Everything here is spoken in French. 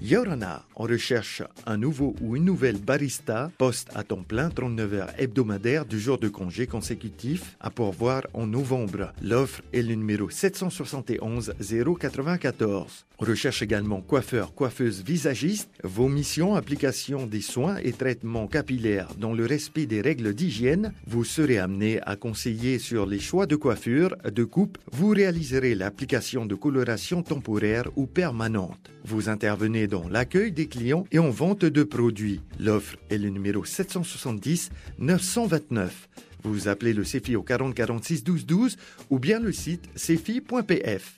Yorana, on recherche un nouveau ou une nouvelle barista, poste à temps plein, 39 heures hebdomadaires du jour de congé consécutif à pourvoir en novembre. L'offre est le numéro 771 094. Recherche également coiffeur, coiffeuse, visagiste. Vos missions, application des soins et traitements capillaires dans le respect des règles d'hygiène. Vous serez amené à conseiller sur les choix de coiffure, de coupe. Vous réaliserez l'application de coloration temporaire ou permanente. Vous intervenez dans l'accueil des clients et en vente de produits. L'offre est le numéro 770 929. Vous appelez le CEFI au 40 46 12 12 ou bien le site cefi.pf.